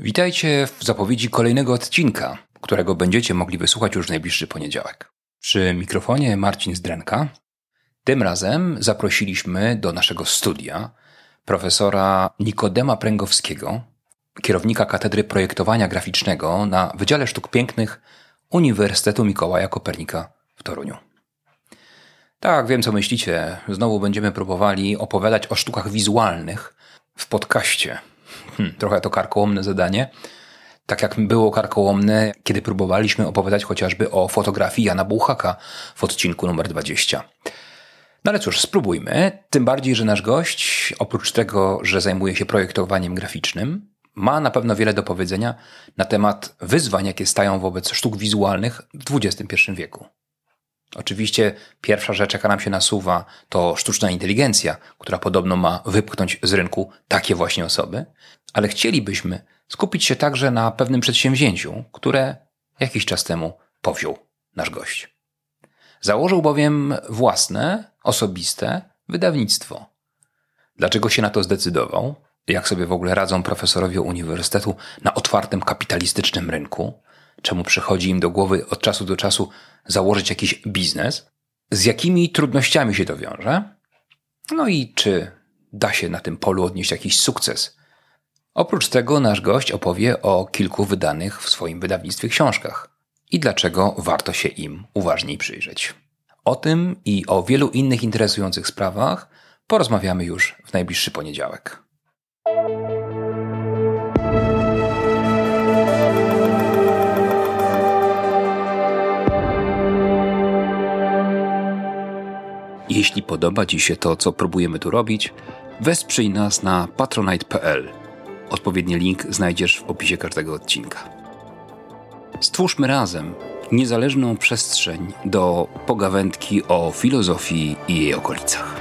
Witajcie w zapowiedzi kolejnego odcinka, którego będziecie mogli wysłuchać już w najbliższy poniedziałek. Przy mikrofonie Marcin Zdrenka. Tym razem zaprosiliśmy do naszego studia profesora Nikodema Pręgowskiego, kierownika Katedry Projektowania Graficznego na Wydziale Sztuk Pięknych Uniwersytetu Mikołaja Kopernika w Toruniu. Tak, wiem co myślicie. Znowu będziemy próbowali opowiadać o sztukach wizualnych w podcaście. Hm, trochę to karkołomne zadanie. Tak jak było karkołomne, kiedy próbowaliśmy opowiadać chociażby o fotografii Jana Buchaka w odcinku numer 20. No ale cóż, spróbujmy. Tym bardziej, że nasz gość, oprócz tego, że zajmuje się projektowaniem graficznym, ma na pewno wiele do powiedzenia na temat wyzwań, jakie stają wobec sztuk wizualnych w XXI wieku. Oczywiście pierwsza rzecz, jaka nam się nasuwa, to sztuczna inteligencja, która podobno ma wypchnąć z rynku takie właśnie osoby, ale chcielibyśmy skupić się także na pewnym przedsięwzięciu, które jakiś czas temu powziął nasz gość. Założył bowiem własne, osobiste wydawnictwo. Dlaczego się na to zdecydował? Jak sobie w ogóle radzą profesorowie uniwersytetu na otwartym kapitalistycznym rynku? Czemu przychodzi im do głowy od czasu do czasu założyć jakiś biznes? Z jakimi trudnościami się to wiąże? No i czy da się na tym polu odnieść jakiś sukces? Oprócz tego nasz gość opowie o kilku wydanych w swoim wydawnictwie książkach i dlaczego warto się im uważniej przyjrzeć. O tym i o wielu innych interesujących sprawach porozmawiamy już w najbliższy poniedziałek. Jeśli podoba Ci się to, co próbujemy tu robić, wesprzyj nas na patronite.pl. Odpowiedni link znajdziesz w opisie każdego odcinka. Stwórzmy razem niezależną przestrzeń do pogawędki o filozofii i jej okolicach.